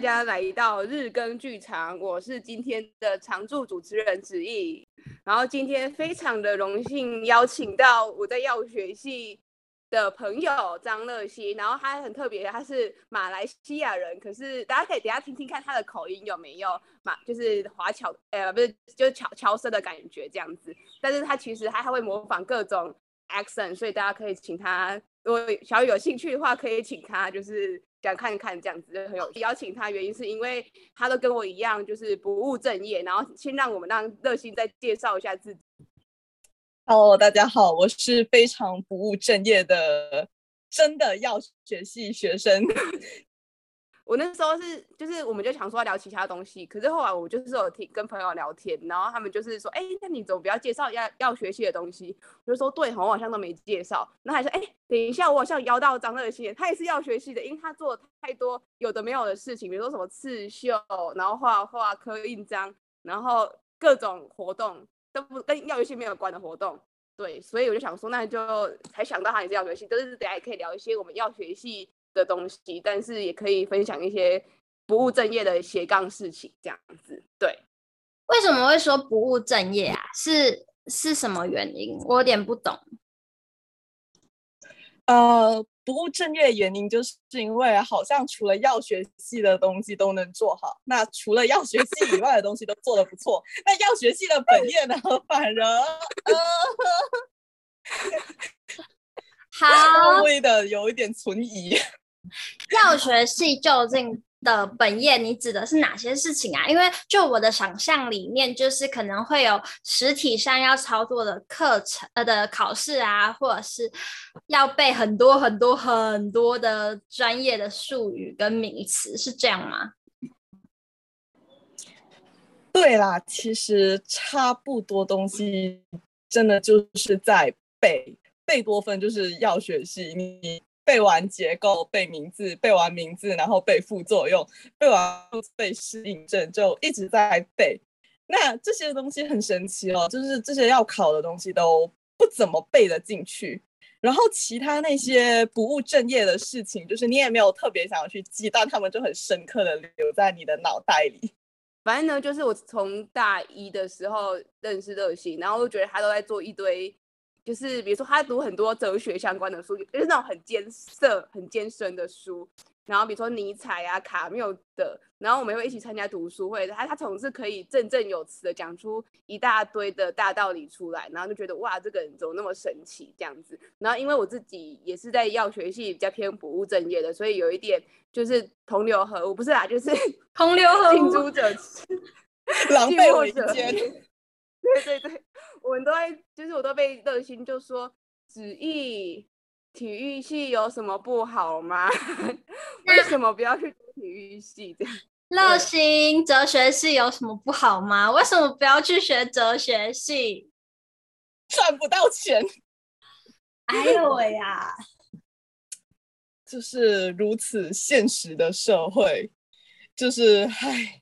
大家来到日更剧场，我是今天的常驻主持人子毅。然后今天非常的荣幸邀请到我在药学系的朋友张乐熙，然后他很特别，他是马来西亚人，可是大家可以等下听听看他的口音有没有马，就是华侨，呃，不是，就是侨侨生的感觉这样子。但是他其实他还会模仿各种 accent，所以大家可以请他，如果小雨有兴趣的话，可以请他就是。想看看这样子就很有，邀请他原因是因为他都跟我一样，就是不务正业。然后先让我们让热心再介绍一下自己。Hello，大家好，我是非常不务正业的真的药学系学生。我那时候是，就是我们就想说要聊其他东西，可是后来我就是有听跟朋友聊天，然后他们就是说，哎、那你怎么不要介绍要要学习的东西？我就说，对，我好像都没介绍。那还说，哎、等一下，我好像邀到张乐熙，他也是药学系的，因为他做太多有的没有的事情，比如说什么刺绣，然后画画、刻印章，然后各种活动都不跟药学系没有关的活动。对，所以我就想说，那就才想到他也是药学系，就是等下也可以聊一些我们要学系的东西，但是也可以分享一些不务正业的斜杠事情，这样子。对，为什么会说不务正业啊？是是什么原因？我有点不懂。呃，不务正业的原因就是因为好像除了药学系的东西都能做好，那除了药学系以外的东西都做得不错，那药学系的本业呢，反而呃。好，稍微的有一点存疑。药学系究竟的本业，你指的是哪些事情啊？因为就我的想象里面，就是可能会有实体上要操作的课程的考试啊，或者是要背很多很多很多的专业的术语跟名词，是这样吗？对啦，其实差不多东西真的就是在背。贝多芬就是药学系，你背完结构，背名字，背完名字，然后背副作用，背完背适应症，就一直在背。那这些东西很神奇哦，就是这些要考的东西都不怎么背得进去。然后其他那些不务正业的事情，就是你也没有特别想要去记，但他们就很深刻的留在你的脑袋里。反正呢，就是我从大一的时候认识乐心，然后我觉得他都在做一堆。就是比如说，他读很多哲学相关的书，就是那种很艰涩、很艰深的书。然后比如说尼采啊、卡缪的，然后我们会一起参加读书会。他他总是可以振振有词的讲出一大堆的大道理出来，然后就觉得哇，这个人怎么那么神奇这样子。然后因为我自己也是在药学系比较偏不务正业的，所以有一点就是同流合污，不是啦，就是 同流合污，近朱者赤，狼狈为奸。对对对。我们都在，就是我都被热心就说，子毅体育系有什么不好吗？为什么不要去读体育系？这样，乐熙哲学系有什么不好吗？为什么不要去学哲学系？赚不到钱。哎呦喂呀，就是如此现实的社会，就是唉，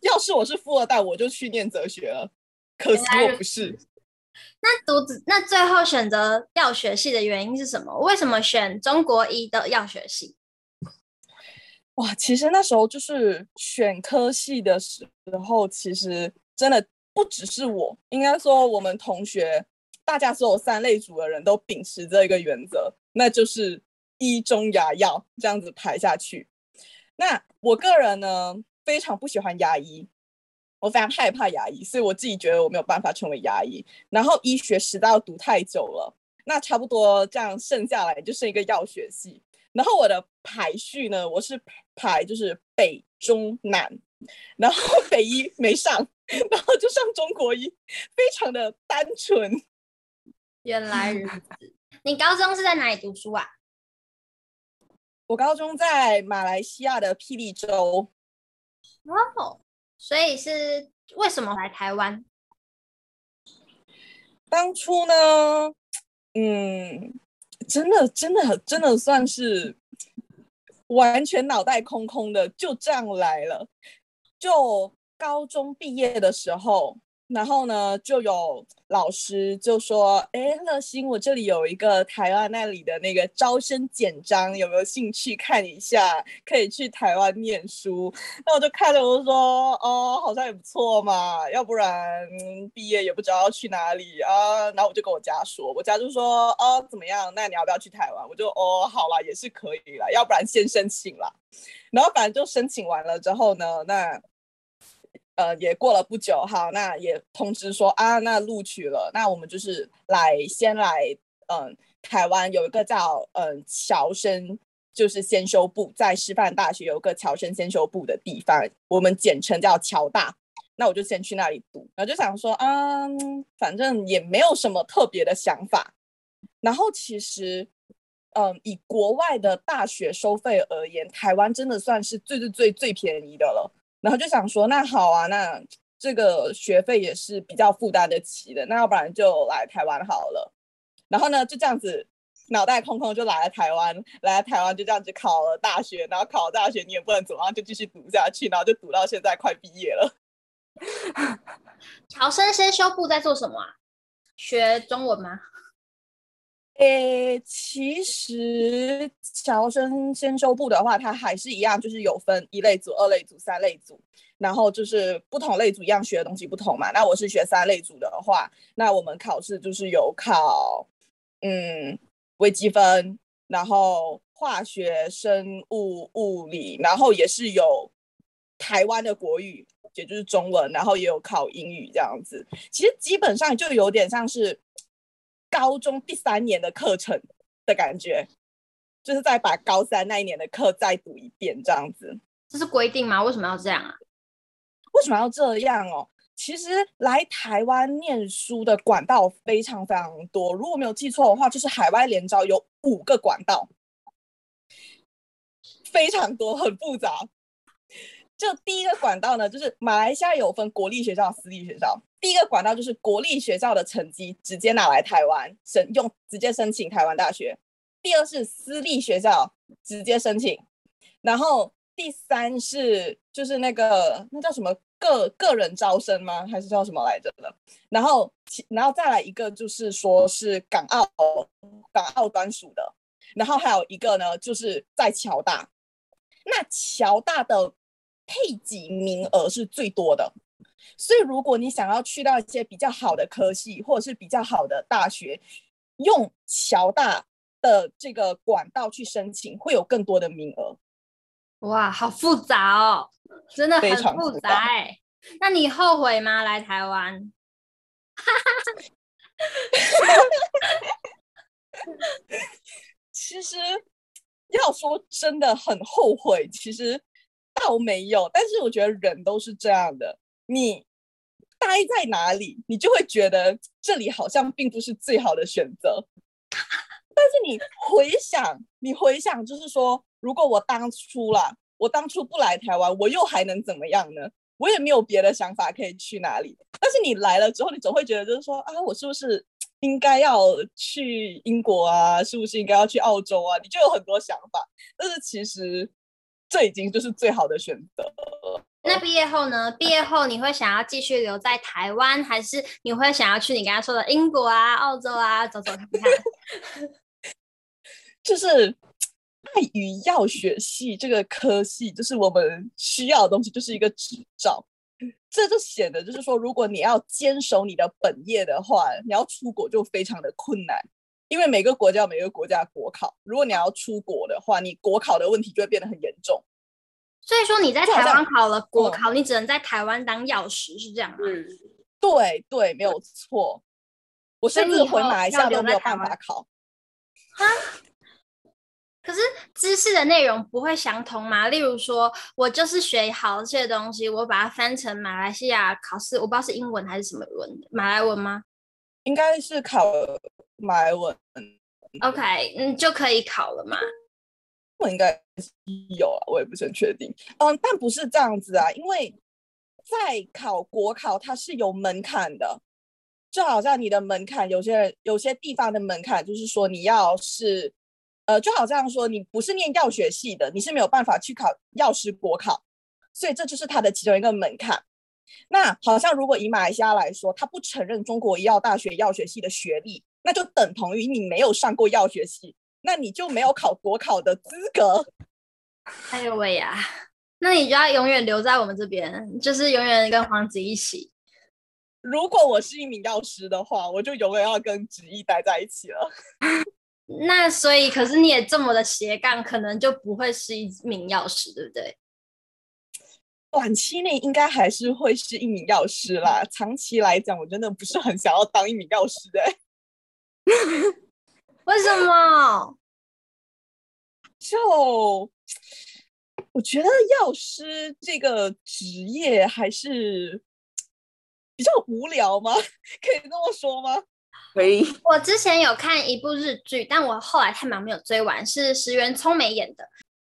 要是我是富二代，我就去念哲学了。可惜我不是。那读那最后选择药学系的原因是什么？为什么选中国医的药学系？哇，其实那时候就是选科系的时候，其实真的不只是我，应该说我们同学，大家所有三类组的人都秉持这一个原则，那就是医中牙药这样子排下去。那我个人呢，非常不喜欢牙医。我非常害怕牙医，所以我自己觉得我没有办法成为牙医。然后医学实在要读太久了，那差不多这样剩下来就剩一个药学系。然后我的排序呢，我是排就是北中南，然后北医没上，然后就上中国医，非常的单纯。原来如此。你高中是在哪里读书啊？我高中在马来西亚的霹雳州。哇哦。所以是为什么来台湾？当初呢，嗯，真的真的真的算是完全脑袋空空的，就这样来了。就高中毕业的时候，然后呢，就有老师就说：“哎，乐心，我这里有一个台湾那里的那个招生简章，有没有兴趣看一下？可以去台湾念书。”那我就看着，我就说：“哦，好像也不错嘛，要不然毕业也不知道要去哪里啊。”然后我就跟我家说，我家就说：“哦，怎么样？那你要不要去台湾？”我就：“哦，好啦，也是可以啦，要不然先申请啦。”然后反正就申请完了之后呢，那。呃，也过了不久，好，那也通知说啊，那录取了，那我们就是来先来，嗯、台湾有一个叫嗯侨生，就是先修部，在师范大学有个侨生先修部的地方，我们简称叫侨大。那我就先去那里读，然后就想说啊，反正也没有什么特别的想法。然后其实，嗯、以国外的大学收费而言，台湾真的算是最最最最便宜的了。然后就想说，那好啊，那这个学费也是比较负担得起的，那要不然就来台湾好了。然后呢，就这样子脑袋空空就来了台湾，来了台湾就这样子考了大学，然后考了大学你也不能怎么样，就继续读下去，然后就读到现在快毕业了。乔生先修部在做什么啊？学中文吗？诶，其实侨生先修部的话，它还是一样，就是有分一类组、二类组、三类组，然后就是不同类组一样学的东西不同嘛。那我是学三类组的话，那我们考试就是有考，嗯，微积分，然后化学、生物、物理，然后也是有台湾的国语，也就是中文，然后也有考英语这样子。其实基本上就有点像是。高中第三年的课程的感觉，就是再把高三那一年的课再读一遍，这样子。这是规定吗？为什么要这样啊？为什么要这样哦？其实来台湾念书的管道非常非常多，如果没有记错的话，就是海外联招有五个管道，非常多，很复杂。就第一个管道呢，就是马来西亚有分国立学校、私立学校。第一个管道就是国立学校的成绩直接拿来台湾申用，直接申请台湾大学。第二是私立学校直接申请，然后第三是就是那个那叫什么个个人招生吗？还是叫什么来着的？然后然后再来一个就是说是港澳港澳专属的，然后还有一个呢就是在侨大，那侨大的。配给名额是最多的，所以如果你想要去到一些比较好的科系或者是比较好的大学，用侨大的这个管道去申请，会有更多的名额。哇，好复杂哦，真的很复杂哎。那你后悔吗？来台湾？其实要说真的很后悔，其实。倒没有，但是我觉得人都是这样的。你待在哪里，你就会觉得这里好像并不是最好的选择。但是你回想，你回想，就是说，如果我当初啦，我当初不来台湾，我又还能怎么样呢？我也没有别的想法可以去哪里。但是你来了之后，你总会觉得，就是说啊，我是不是应该要去英国啊？是不是应该要去澳洲啊？你就有很多想法。但是其实。这已经就是最好的选择。那毕业后呢？毕业后你会想要继续留在台湾，还是你会想要去你刚才说的英国啊、澳洲啊走走看看？就是爱与药学系这个科系，就是我们需要的东西，就是一个执照。这就显得就是说，如果你要坚守你的本业的话，你要出国就非常的困难。因为每个国家有每个国家的国考，如果你要出国的话，你国考的问题就会变得很严重。所以说你在台湾考了国考，你只能在台湾当药师，是这样吗？嗯，对对，没有错。我甚至回马来西亚都没有办法考。啊？可是知识的内容不会相同吗？例如说，我就是学好这些东西，我把它翻成马来西亚考试，我不知道是英文还是什么文，马来文吗？应该是考马来文，OK，嗯，就可以考了嘛？我应该有啊，我也不是很确定。嗯，但不是这样子啊，因为在考国考它是有门槛的，就好像你的门槛，有些人有些地方的门槛就是说你要是，呃，就好像说你不是念药学系的，你是没有办法去考药师国考，所以这就是它的其中一个门槛。那好像如果以马来西亚来说，他不承认中国医药大学药学系的学历，那就等同于你没有上过药学系，那你就没有考国考的资格。哎呦喂呀，那你就要永远留在我们这边，就是永远跟黄子一起。如果我是一名药师的话，我就永远要跟子毅待在一起了。那所以，可是你也这么的斜杠，可能就不会是一名药师，对不对？短期内应该还是会是一名药师啦。长期来讲，我真的不是很想要当一名药师的。为什么？就我觉得药师这个职业还是比较无聊吗？可以这么说吗？可以。我之前有看一部日剧，但我后来太忙没有追完，是石原聪美演的。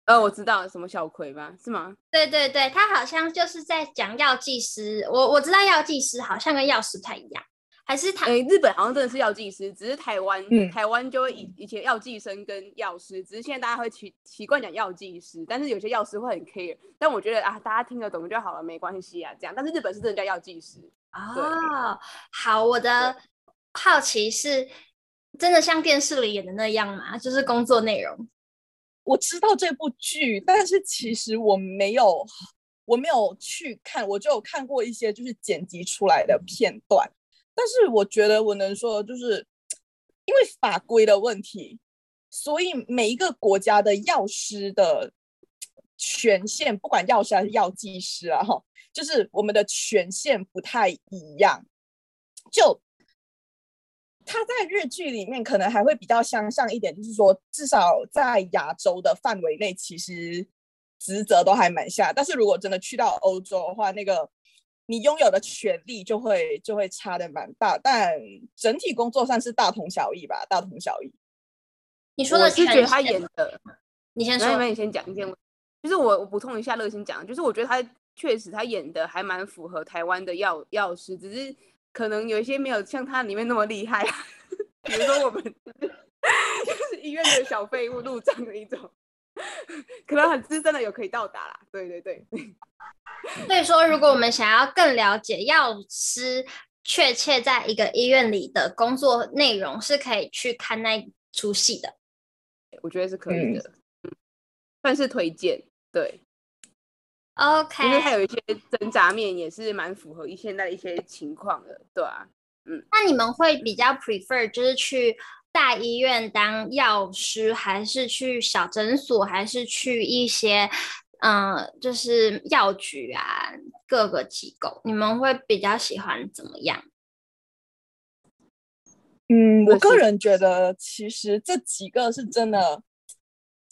呃，我知道什么小葵吧？是吗？对对对，他好像就是在讲药剂师。我我知道药剂师好像跟药师不太一样，还是他？诶，日本好像真的是药剂师，只是台湾，嗯、台湾就会以以前药剂生跟药师，只是现在大家会习习惯讲药剂师，但是有些药师会很 care。但我觉得啊，大家听得懂就好了，没关系啊，这样。但是日本是真的叫药剂师。哦，好，我的好奇是，真的像电视里演的那样吗？就是工作内容。我知道这部剧，但是其实我没有，我没有去看，我就有看过一些就是剪辑出来的片段。但是我觉得我能说就是，因为法规的问题，所以每一个国家的药师的权限，不管药师还是药剂师啊，哈，就是我们的权限不太一样，就。他在日剧里面可能还会比较相像一点，就是说至少在亚洲的范围内，其实职责都还蛮像。但是如果真的去到欧洲的话，那个你拥有的权利就会就会差的蛮大。但整体工作算是大同小异吧，大同小异。你说的是觉得他演的，你先说，你先讲，你先。就是我我补充一下，乐心讲，就是我觉得他确实他演的还蛮符合台湾的药药师，只是。可能有一些没有像他里面那么厉害，比如说我们 就是医院的小废物路障的一种，可能很资深的有可以到达啦。对对对，所以说如果我们想要更了解药师确切在一个医院里的工作内容，是可以去看那出戏的。我觉得是可以的，嗯，算是推荐。对。OK，因为它有一些挣扎面，也是蛮符合现在的一些情况的，对啊，嗯，那你们会比较 prefer 就是去大医院当药师，还是去小诊所，还是去一些嗯、呃，就是药局啊，各个机构，你们会比较喜欢怎么样？嗯，我个人觉得其实这几个是真的。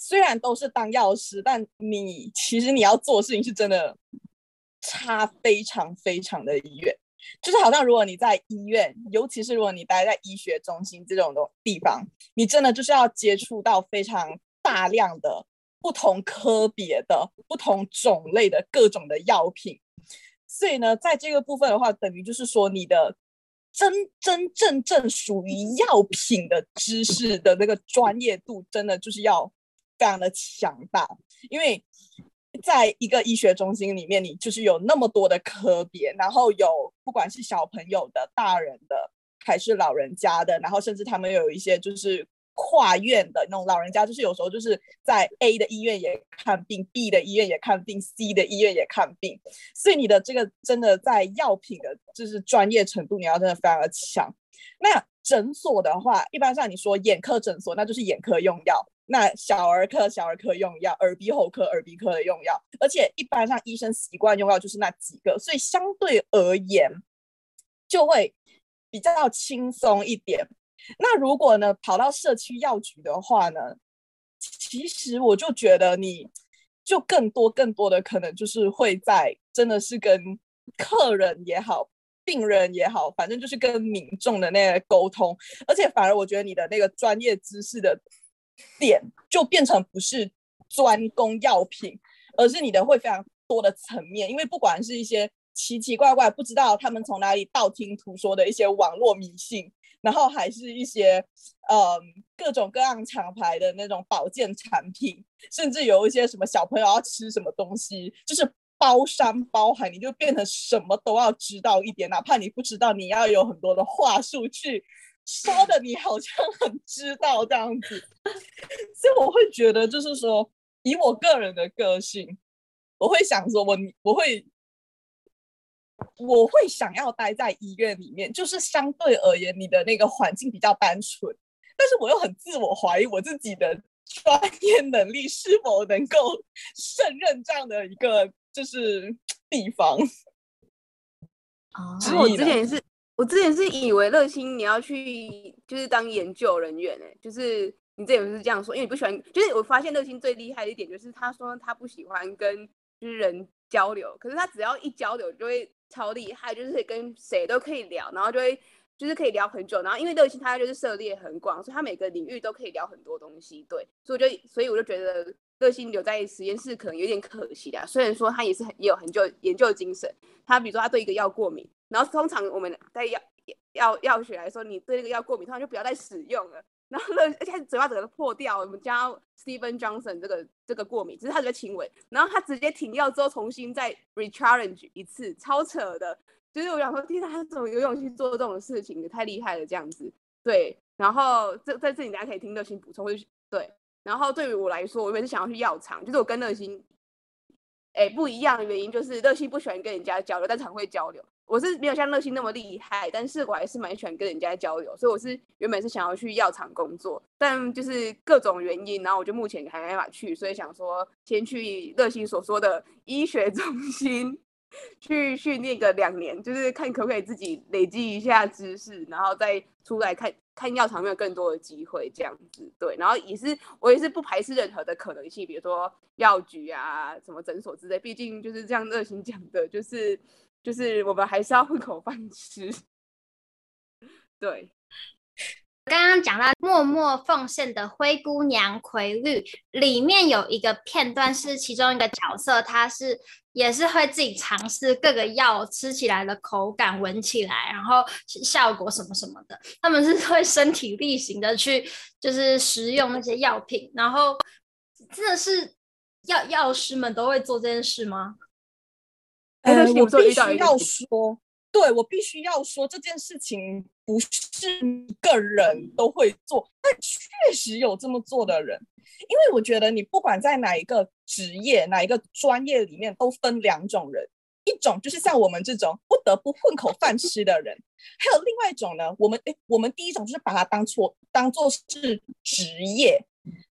虽然都是当药师，但你其实你要做的事情是真的差非常非常的远。就是好像如果你在医院，尤其是如果你待在医学中心这种的地方，你真的就是要接触到非常大量的不同科别的、不同种类的各种的药品。所以呢，在这个部分的话，等于就是说你的真真正正属于药品的知识的那个专业度，真的就是要。非常的强大，因为在一个医学中心里面，你就是有那么多的科别，然后有不管是小朋友的、大人的，还是老人家的，然后甚至他们有一些就是跨院的那种老人家，就是有时候就是在 A 的医院也看病，B 的医院也看病，C 的医院也看病，所以你的这个真的在药品的就是专业程度，你要真的非常的强。那诊所的话，一般上你说眼科诊所，那就是眼科用药。那小儿科、小儿科用药，耳鼻喉科、耳鼻科的用药，而且一般上医生习惯用药就是那几个，所以相对而言就会比较轻松一点。那如果呢跑到社区药局的话呢，其实我就觉得你就更多更多的可能就是会在真的是跟客人也好、病人也好，反正就是跟民众的那个沟通，而且反而我觉得你的那个专业知识的。点就变成不是专攻药品，而是你的会非常多的层面，因为不管是一些奇奇怪怪不知道他们从哪里道听途说的一些网络迷信，然后还是一些嗯各种各样厂牌的那种保健产品，甚至有一些什么小朋友要吃什么东西，就是包山包海，你就变成什么都要知道一点，哪怕你不知道，你要有很多的话术去说的，你好像很知道这样子。所以我会觉得，就是说，以我个人的个性，我会想说我，我会我会想要待在医院里面，就是相对而言，你的那个环境比较单纯，但是我又很自我怀疑我自己的专业能力是否能够 胜任这样的一个。就是地方。其实我之前是，我之前是以为乐心你要去就是当研究人员哎，就是你之前是这样说，因为你不喜欢，就是我发现乐心最厉害的一点就是他说他不喜欢跟就是人交流，可是他只要一交流就会超厉害，就是跟谁都可以聊，然后就会就是可以聊很久，然后因为乐心他就是涉猎很广，所以他每个领域都可以聊很多东西，对，所以我就所以我就觉得。乐馨留在实验室可能有点可惜的，虽然说他也是很也有很久研究精神。他比如说他对一个药过敏，然后通常我们在药药药学来说，你对那个药过敏，通常就不要再使用了。然后乐，而且嘴巴整个破掉。我们教 Steven Johnson 这个这个过敏，只是他比较轻微。然后他直接停药之后，重新再 rechallenge 一次，超扯的。就是我想说，天哪，他怎么有勇气做这种事情？也太厉害了，这样子。对，然后这在这里大家可以听乐心补充，对。然后对于我来说，我原本是想要去药厂，就是我跟乐心，哎，不一样的原因就是乐心不喜欢跟人家交流，但常会交流。我是没有像乐心那么厉害，但是我还是蛮喜欢跟人家交流，所以我是原本是想要去药厂工作，但就是各种原因，然后我就目前还没法去，所以想说先去乐心所说的医学中心去训练个两年，就是看可不可以自己累积一下知识，然后再出来看。看药厂有没有更多的机会，这样子对，然后也是我也是不排斥任何的可能性，比如说药局啊、什么诊所之类，毕竟就是这样热心讲的，就是就是我们还是要混口饭吃，对。刚刚讲到默默奉献的灰姑娘葵绿，里面有一个片段是其中一个角色，他是也是会自己尝试各个药吃起来的口感、闻起来，然后效果什么什么的。他们是会身体力行的去就是食用那些药品，然后真的是药药师们都会做这件事吗？呃，我必须要说。对，我必须要说这件事情不是个人都会做，但确实有这么做的人。因为我觉得你不管在哪一个职业、哪一个专业里面，都分两种人：一种就是像我们这种不得不混口饭吃的人，还有另外一种呢。我们诶，我们第一种就是把它当做当做是职业，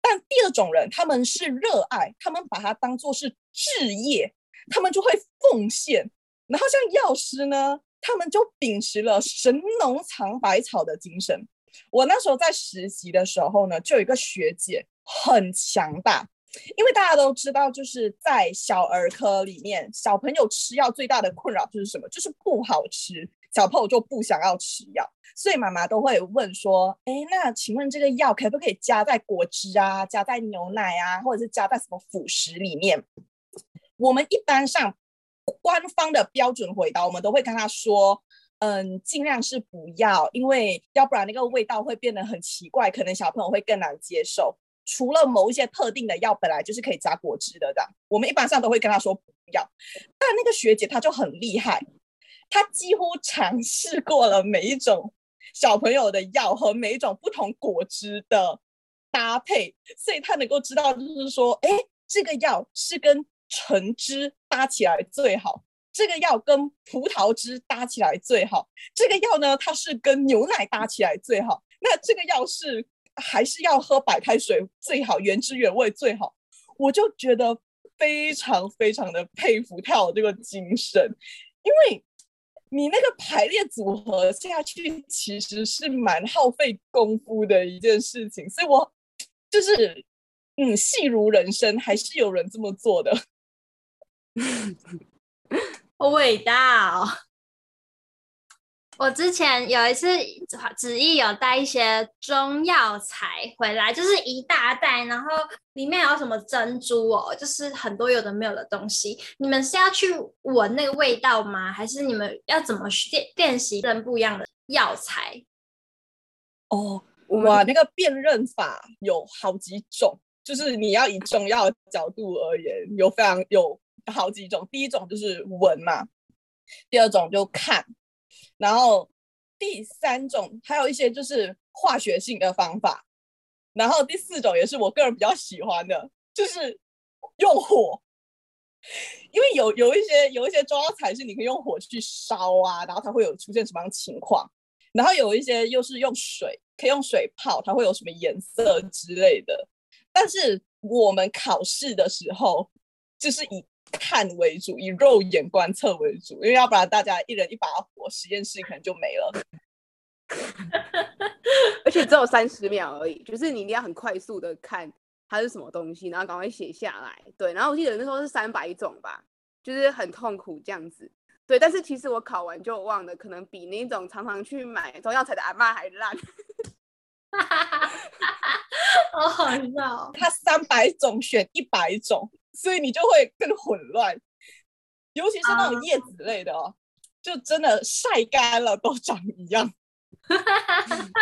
但第二种人他们是热爱，他们把它当做是志业，他们就会奉献。然后像药师呢，他们就秉持了神农尝百草的精神。我那时候在实习的时候呢，就有一个学姐很强大，因为大家都知道，就是在小儿科里面，小朋友吃药最大的困扰就是什么？就是不好吃，小朋友就不想要吃药，所以妈妈都会问说：“哎，那请问这个药可不可以加在果汁啊，加在牛奶啊，或者是加在什么辅食里面？”我们一般上。官方的标准回答，我们都会跟他说，嗯，尽量是不要，因为要不然那个味道会变得很奇怪，可能小朋友会更难接受。除了某一些特定的药，本来就是可以加果汁的，这样我们一般上都会跟他说不要。但那个学姐她就很厉害，她几乎尝试过了每一种小朋友的药和每一种不同果汁的搭配，所以她能够知道，就是说，哎，这个药是跟。橙汁搭起来最好，这个药跟葡萄汁搭起来最好。这个药呢，它是跟牛奶搭起来最好。那这个药是还是要喝白开水最好，原汁原味最好。我就觉得非常非常的佩服他有这个精神，因为你那个排列组合下去，其实是蛮耗费功夫的一件事情。所以我就是嗯，戏如人生，还是有人这么做的。好伟大哦！我之前有一次子毅有带一些中药材回来，就是一大袋，然后里面有什么珍珠哦，就是很多有的没有的东西。你们是要去闻那个味道吗？还是你们要怎么练练习认不一样的药材？哦，哇，那个辨认法有好几种，就是你要以中药角度而言，有非常有。好几种，第一种就是闻嘛，第二种就看，然后第三种还有一些就是化学性的方法，然后第四种也是我个人比较喜欢的，就是用火。因为有有一些有一些中药材是你可以用火去烧啊，然后它会有出现什么样情况，然后有一些又是用水，可以用水泡，它会有什么颜色之类的。但是我们考试的时候就是以看为主，以肉眼观测为主，因为要不然大家一人一把火，实验室可能就没了。而且只有三十秒而已，就是你一定要很快速的看。它是什么东西，然后赶快写下来。对，然后我记得那时候是三百种吧，就是很痛苦这样子。对，但是其实我考完就忘了，可能比那种常常去买中药材的阿嬷还烂。好好笑，他三百种选一百种，所以你就会更混乱。尤其是那种叶子类的哦，就真的晒干了都长一样。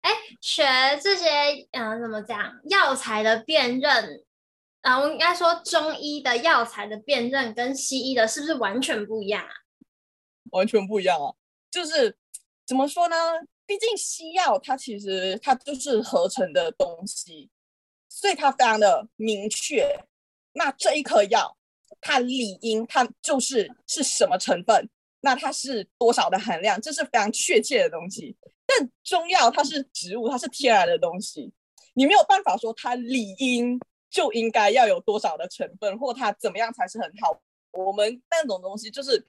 哎，学这些，嗯、呃，怎么讲？药材的辨认，啊、呃，我应该说中医的药材的辨认跟西医的是不是完全不一样啊？完全不一样啊！就是怎么说呢？毕竟西药它其实它就是合成的东西，所以它非常的明确。那这一颗药，它理应它就是是什么成分？那它是多少的含量？这是非常确切的东西。但中药它是植物，它是天然的东西，你没有办法说它理应就应该要有多少的成分，或它怎么样才是很好。我们那种东西就是，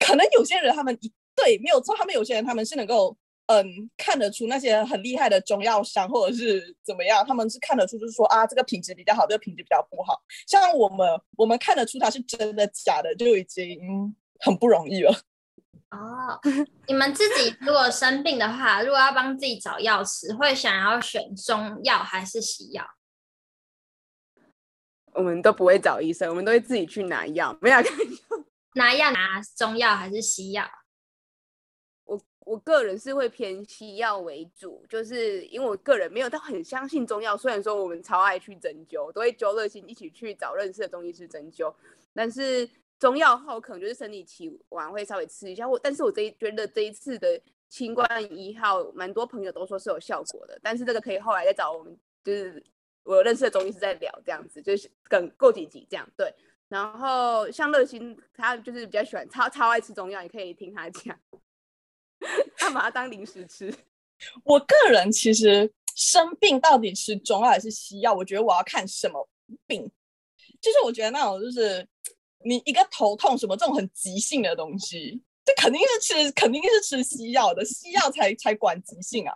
可能有些人他们一对没有错，他们有些人他们是能够嗯看得出那些很厉害的中药商或者是怎么样，他们是看得出就是说啊这个品质比较好，这个品质比较不好。像我们我们看得出它是真的假的，就已经很不容易了。哦，你们自己如果生病的话，如果要帮自己找药吃，会想要选中药还是西药？我们都不会找医生，我们都会自己去拿药。没有拿药拿中药还是西药？我个人是会偏西药为主，就是因为我个人没有到很相信中药。虽然说我们超爱去针灸，都会揪热心一起去找认识的中医师针灸，但是。中药后可能就是生理期完会稍微吃一下，我但是我这一觉得这一次的清冠一号，蛮多朋友都说是有效果的，但是这个可以后来再找我们，就是我认识的中医师在聊这样子，就是等过几集这样对。然后像乐心他就是比较喜欢超超爱吃中药，你可以听他讲，他把它当零食吃。我个人其实生病到底吃中药还是西药，我觉得我要看什么病，就是我觉得那种就是。你一个头痛什么这种很急性的东西，这肯定是吃肯定是吃西药的，西药才才管急性啊。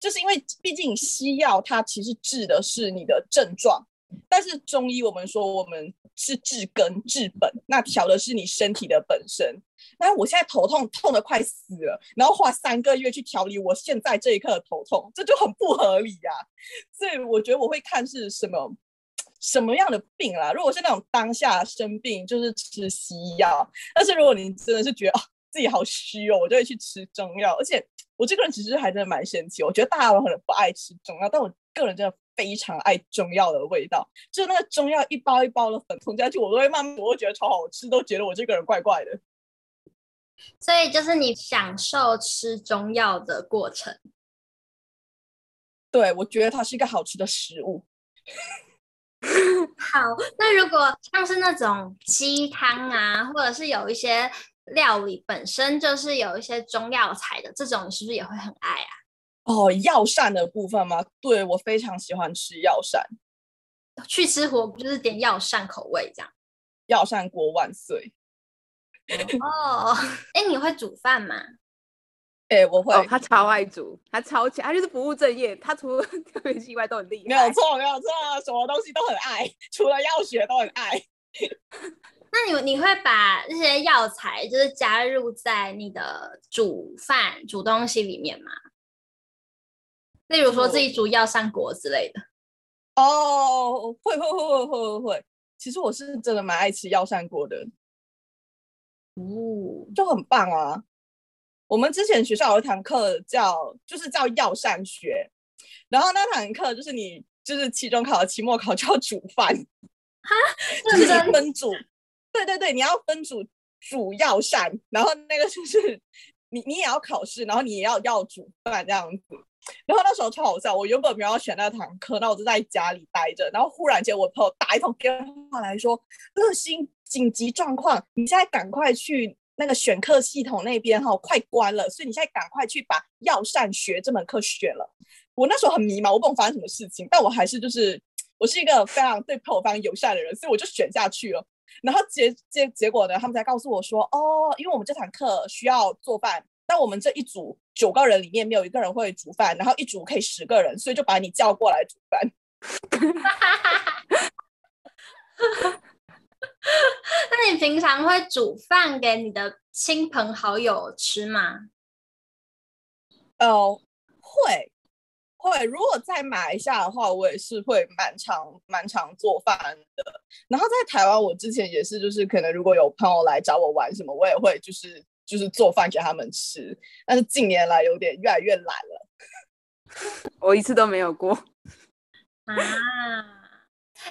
就是因为毕竟西药它其实治的是你的症状，但是中医我们说我们是治根治本，那调的是你身体的本身。那我现在头痛痛得快死了，然后花三个月去调理我现在这一刻的头痛，这就很不合理呀、啊。所以我觉得我会看是什么。什么样的病啦？如果是那种当下生病，就是吃西药。但是如果你真的是觉得哦自己好虚哦，我就会去吃中药。而且我这个人其实还真的蛮神奇，我觉得大家可能不爱吃中药，但我个人真的非常爱中药的味道。就那个中药一包一包的粉冲下去，我都会慢慢，我会觉得超好吃，都觉得我这个人怪怪的。所以就是你享受吃中药的过程。对，我觉得它是一个好吃的食物。好，那如果像是那种鸡汤啊，或者是有一些料理本身就是有一些中药材的这种，你是不是也会很爱啊？哦，药膳的部分吗？对，我非常喜欢吃药膳。去吃火锅就是点药膳口味这样。药膳锅万岁！哦，哎，你会煮饭吗？哎、欸，我会、哦。他超爱煮，他超强，他就是不务正业。他除了 特别奇怪都很厉害。没有错，没有错，什么东西都很爱，除了药学都很爱。那你你会把这些药材就是加入在你的煮饭、煮东西里面吗？例如说自己煮药膳锅之类的。哦，会会会会会会会。其实我是真的蛮爱吃药膳锅的。哦，就很棒啊。我们之前学校有一堂课叫，就是叫药膳学，然后那堂课就是你就是期中考、期末考就要煮饭，就是分组，对对对，你要分组煮药膳，然后那个就是 你你也要考试，然后你也要要煮饭这样子。然后那时候超好笑，我原本没有要选那堂课，那我就在家里待着。然后忽然间，我朋友打一通电话来说：“乐心，紧急状况，你现在赶快去那个选课系统那边哈，快关了，所以你现在赶快去把药膳学这门课选了。”我那时候很迷茫，我不懂发生什么事情，但我还是就是我是一个非常对朋友非常友善的人，所以我就选下去了。然后结结结果呢，他们才告诉我说：“哦，因为我们这堂课需要做饭。”但我们这一组九个人里面没有一个人会煮饭，然后一组可以十个人，所以就把你叫过来煮饭。那你平常会煮饭给你的亲朋好友吃吗？哦、呃，会会。如果在马来西亚的话，我也是会蛮常蛮常做饭的。然后在台湾，我之前也是，就是可能如果有朋友来找我玩什么，我也会就是。就是做饭给他们吃，但是近年来有点越来越懒了。我一次都没有过啊！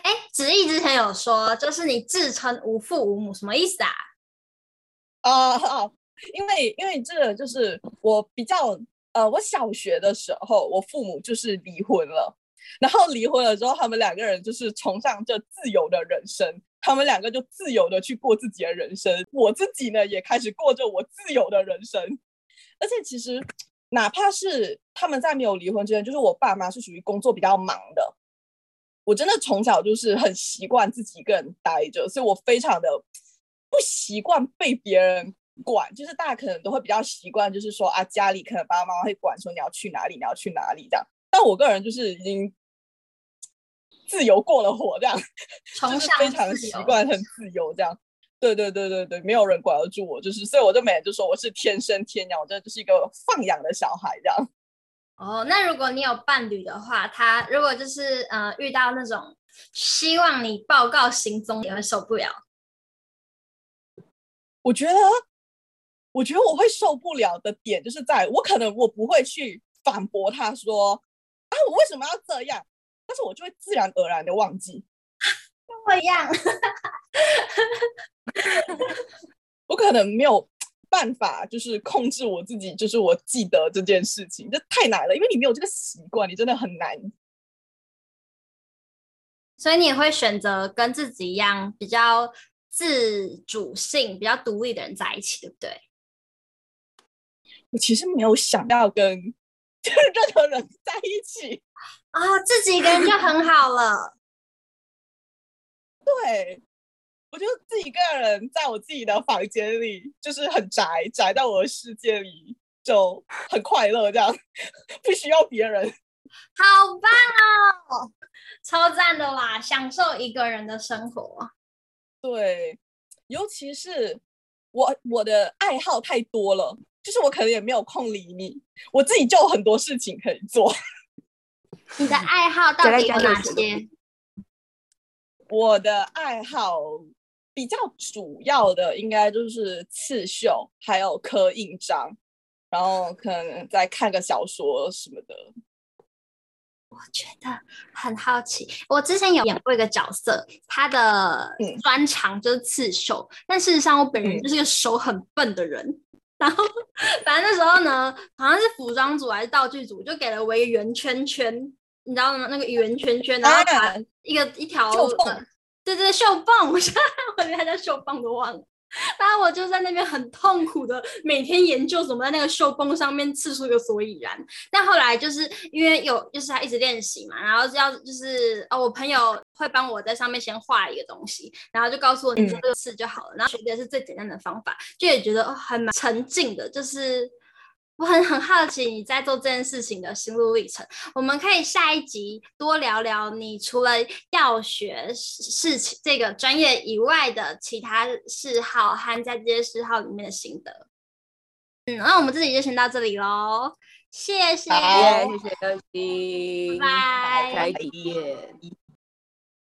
哎，子毅之前有说，就是你自称无父无母，什么意思啊？啊、uh, oh,，因为因为这个就是我比较呃，我小学的时候，我父母就是离婚了，然后离婚了之后，他们两个人就是崇尚这自由的人生。他们两个就自由的去过自己的人生，我自己呢也开始过着我自由的人生。而且其实，哪怕是他们在没有离婚之前，就是我爸妈是属于工作比较忙的，我真的从小就是很习惯自己一个人待着，所以我非常的不习惯被别人管。就是大家可能都会比较习惯，就是说啊，家里可能爸爸妈妈会管说你要去哪里，你要去哪里这样。但我个人就是已经。自由过了火，这样就是非常习惯很自由这样。对对对对对，没有人管得住我，就是所以我就每天就说我是天生天养，我真的就是一个放养的小孩这样。哦，那如果你有伴侣的话，他如果就是呃遇到那种希望你报告行踪，你会受不了？我觉得，我觉得我会受不了的点就是在我可能我不会去反驳他说啊，我为什么要这样？但是我就会自然而然的忘记，跟我一样，我可能没有办法，就是控制我自己，就是我记得这件事情，这太难了，因为你没有这个习惯，你真的很难。所以你也会选择跟自己一样比较自主性、比较独立的人在一起，对不对？我其实没有想要跟任何人在一起。啊、哦，自己一个人就很好了。对，我就自己一个人在我自己的房间里，就是很宅，宅在我的世界里，就很快乐，这样 不需要别人。好棒哦，超赞的啦，享受一个人的生活。对，尤其是我我的爱好太多了，就是我可能也没有空理你，我自己就有很多事情可以做。你的爱好到底有哪些？我的爱好比较主要的应该就是刺绣，还有刻印章，然后可能再看个小说什么的。我觉得很好奇，我之前有演过一个角色，他的专长就是刺绣，嗯，但事实上我本人就是一个手很笨的人。嗯然后，反正那时候呢，好像是服装组还是道具组，就给了我一个圆圈圈，你知道吗？那个圆圈圈，然后把一个一条，对对，绣棒，我现在 我连它叫绣棒都忘了。然后我就在那边很痛苦的每天研究怎么在那个绣绷上面刺出一个所以然。但后来就是因为有，就是他一直练习嘛，然后要就是哦，我朋友会帮我在上面先画一个东西，然后就告诉我你这个刺就好了。然后学的是最简单的方法，就也觉得哦还蛮沉浸的，就是。我很很好奇你在做这件事情的心路历程，我们可以下一集多聊聊你除了药学事情这个专业以外的其他嗜好和在这些嗜好里面的心得。嗯，那我们这集就先到这里喽，谢谢，谢谢乐馨，拜。拜，再见。